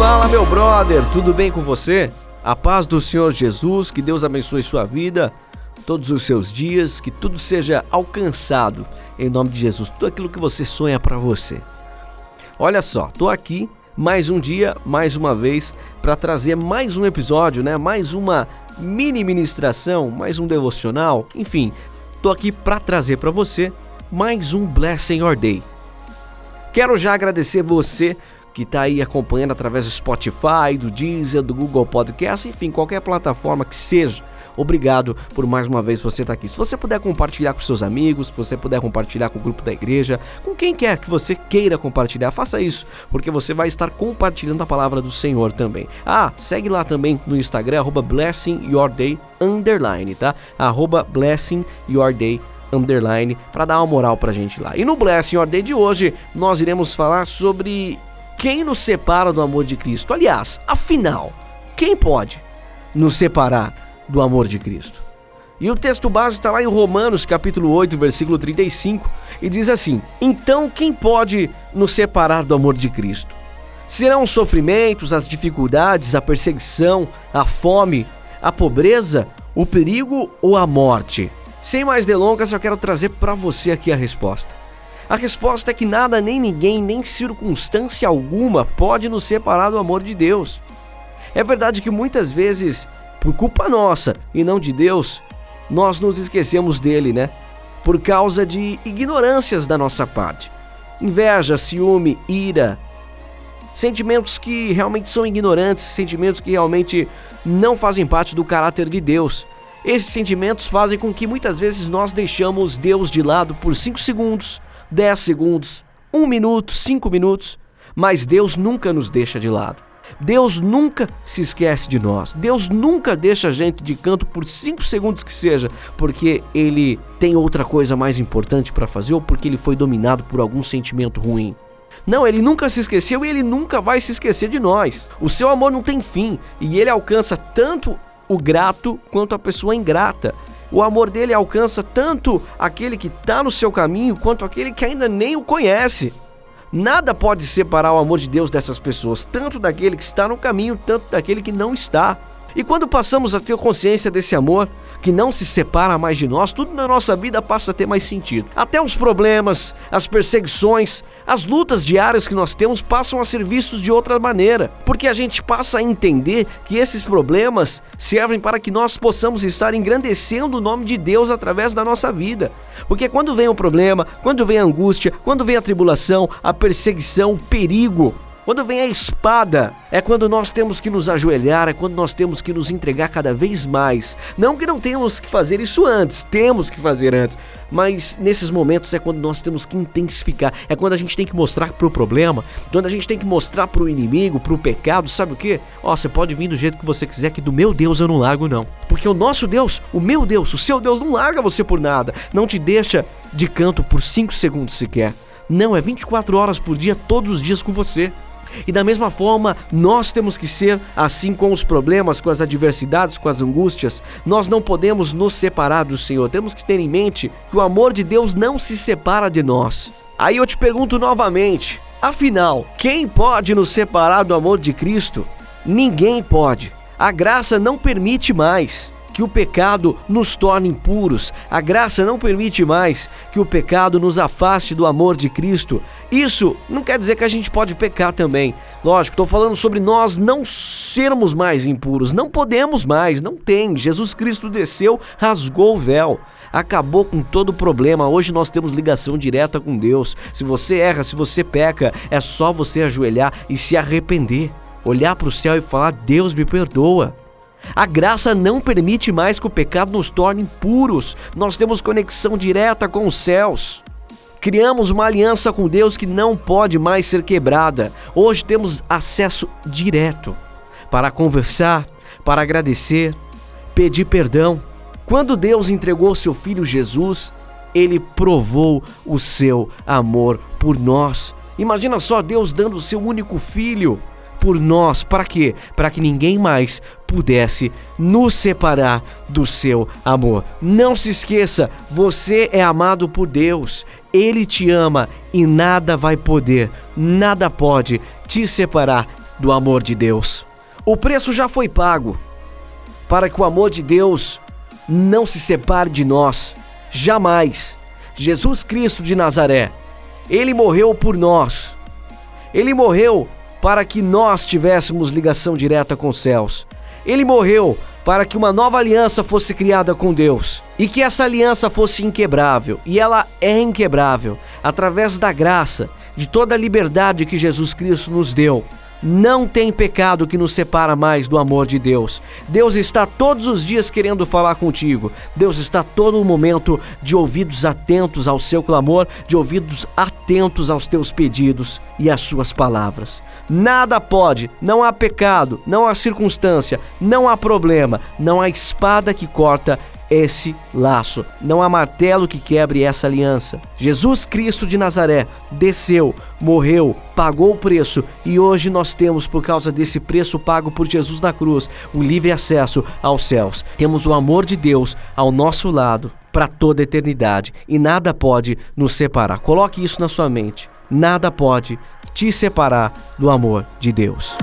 Fala, meu brother, tudo bem com você? A paz do Senhor Jesus, que Deus abençoe sua vida, todos os seus dias, que tudo seja alcançado em nome de Jesus, tudo aquilo que você sonha para você. Olha só, tô aqui mais um dia, mais uma vez, para trazer mais um episódio, né? Mais uma mini ministração, mais um devocional, enfim, tô aqui para trazer para você mais um Blessing Your Day. Quero já agradecer você que está aí acompanhando através do Spotify, do Deezer, do Google Podcast, enfim, qualquer plataforma que seja. Obrigado por mais uma vez você estar tá aqui. Se você puder compartilhar com seus amigos, se você puder compartilhar com o grupo da igreja, com quem quer que você queira compartilhar, faça isso, porque você vai estar compartilhando a palavra do Senhor também. Ah, segue lá também no Instagram, arroba Blessing Your Day, underline, tá? Arroba Blessing Your Day, underline, para dar uma moral pra gente lá. E no Blessing Your Day de hoje, nós iremos falar sobre quem nos separa do amor de Cristo. Aliás, afinal, quem pode nos separar do amor de Cristo? E o texto base está lá em Romanos, capítulo 8, versículo 35, e diz assim: Então quem pode nos separar do amor de Cristo? Serão os sofrimentos, as dificuldades, a perseguição, a fome, a pobreza, o perigo ou a morte? Sem mais delongas, eu quero trazer para você aqui a resposta. A resposta é que nada, nem ninguém, nem circunstância alguma pode nos separar do amor de Deus. É verdade que muitas vezes, por culpa nossa e não de Deus, nós nos esquecemos dele, né? Por causa de ignorâncias da nossa parte. Inveja, ciúme, ira. Sentimentos que realmente são ignorantes, sentimentos que realmente não fazem parte do caráter de Deus. Esses sentimentos fazem com que muitas vezes nós deixamos Deus de lado por 5 segundos, 10 segundos, 1 minuto, 5 minutos, mas Deus nunca nos deixa de lado. Deus nunca se esquece de nós. Deus nunca deixa a gente de canto por 5 segundos que seja, porque ele tem outra coisa mais importante para fazer ou porque ele foi dominado por algum sentimento ruim. Não, ele nunca se esqueceu e ele nunca vai se esquecer de nós. O seu amor não tem fim e ele alcança tanto o grato quanto a pessoa ingrata. O amor dele alcança tanto aquele que está no seu caminho quanto aquele que ainda nem o conhece. Nada pode separar o amor de Deus dessas pessoas, tanto daquele que está no caminho, tanto daquele que não está. E quando passamos a ter consciência desse amor, que não se separa mais de nós, tudo na nossa vida passa a ter mais sentido. Até os problemas, as perseguições, as lutas diárias que nós temos passam a ser vistos de outra maneira, porque a gente passa a entender que esses problemas servem para que nós possamos estar engrandecendo o nome de Deus através da nossa vida. Porque quando vem o problema, quando vem a angústia, quando vem a tribulação, a perseguição, o perigo, quando vem a espada, é quando nós temos que nos ajoelhar, é quando nós temos que nos entregar cada vez mais. Não que não temos que fazer isso antes, temos que fazer antes, mas nesses momentos é quando nós temos que intensificar, é quando a gente tem que mostrar pro problema, quando a gente tem que mostrar pro inimigo, pro pecado, sabe o que? Ó, você pode vir do jeito que você quiser, que do meu Deus eu não largo não. Porque o nosso Deus, o meu Deus, o seu Deus não larga você por nada, não te deixa de canto por 5 segundos sequer. Não, é 24 horas por dia, todos os dias com você. E da mesma forma, nós temos que ser assim com os problemas, com as adversidades, com as angústias. Nós não podemos nos separar do Senhor. Temos que ter em mente que o amor de Deus não se separa de nós. Aí eu te pergunto novamente: afinal, quem pode nos separar do amor de Cristo? Ninguém pode. A graça não permite mais que o pecado nos torne impuros. A graça não permite mais que o pecado nos afaste do amor de Cristo. Isso não quer dizer que a gente pode pecar também. Lógico, estou falando sobre nós não sermos mais impuros. Não podemos mais, não tem. Jesus Cristo desceu, rasgou o véu acabou com todo o problema. Hoje nós temos ligação direta com Deus. Se você erra, se você peca, é só você ajoelhar e se arrepender. Olhar para o céu e falar: Deus me perdoa. A graça não permite mais que o pecado nos torne puros. Nós temos conexão direta com os céus. Criamos uma aliança com Deus que não pode mais ser quebrada. Hoje temos acesso direto para conversar, para agradecer, pedir perdão. Quando Deus entregou seu filho Jesus, ele provou o seu amor por nós. Imagina só Deus dando o seu único filho por nós. Para quê? Para que ninguém mais pudesse nos separar do seu amor. Não se esqueça, você é amado por Deus. Ele te ama e nada vai poder, nada pode te separar do amor de Deus. O preço já foi pago para que o amor de Deus não se separe de nós, jamais. Jesus Cristo de Nazaré, ele morreu por nós. Ele morreu para que nós tivéssemos ligação direta com os céus. Ele morreu para que uma nova aliança fosse criada com Deus e que essa aliança fosse inquebrável, e ela é inquebrável através da graça, de toda a liberdade que Jesus Cristo nos deu. Não tem pecado que nos separa mais do amor de Deus. Deus está todos os dias querendo falar contigo. Deus está todo momento de ouvidos atentos ao seu clamor, de ouvidos atentos aos teus pedidos e às suas palavras. Nada pode, não há pecado, não há circunstância, não há problema, não há espada que corta esse laço. Não há martelo que quebre essa aliança. Jesus Cristo de Nazaré desceu, morreu, pagou o preço e hoje nós temos, por causa desse preço pago por Jesus na cruz, o livre acesso aos céus. Temos o amor de Deus ao nosso lado para toda a eternidade e nada pode nos separar. Coloque isso na sua mente. Nada pode te separar do amor de Deus.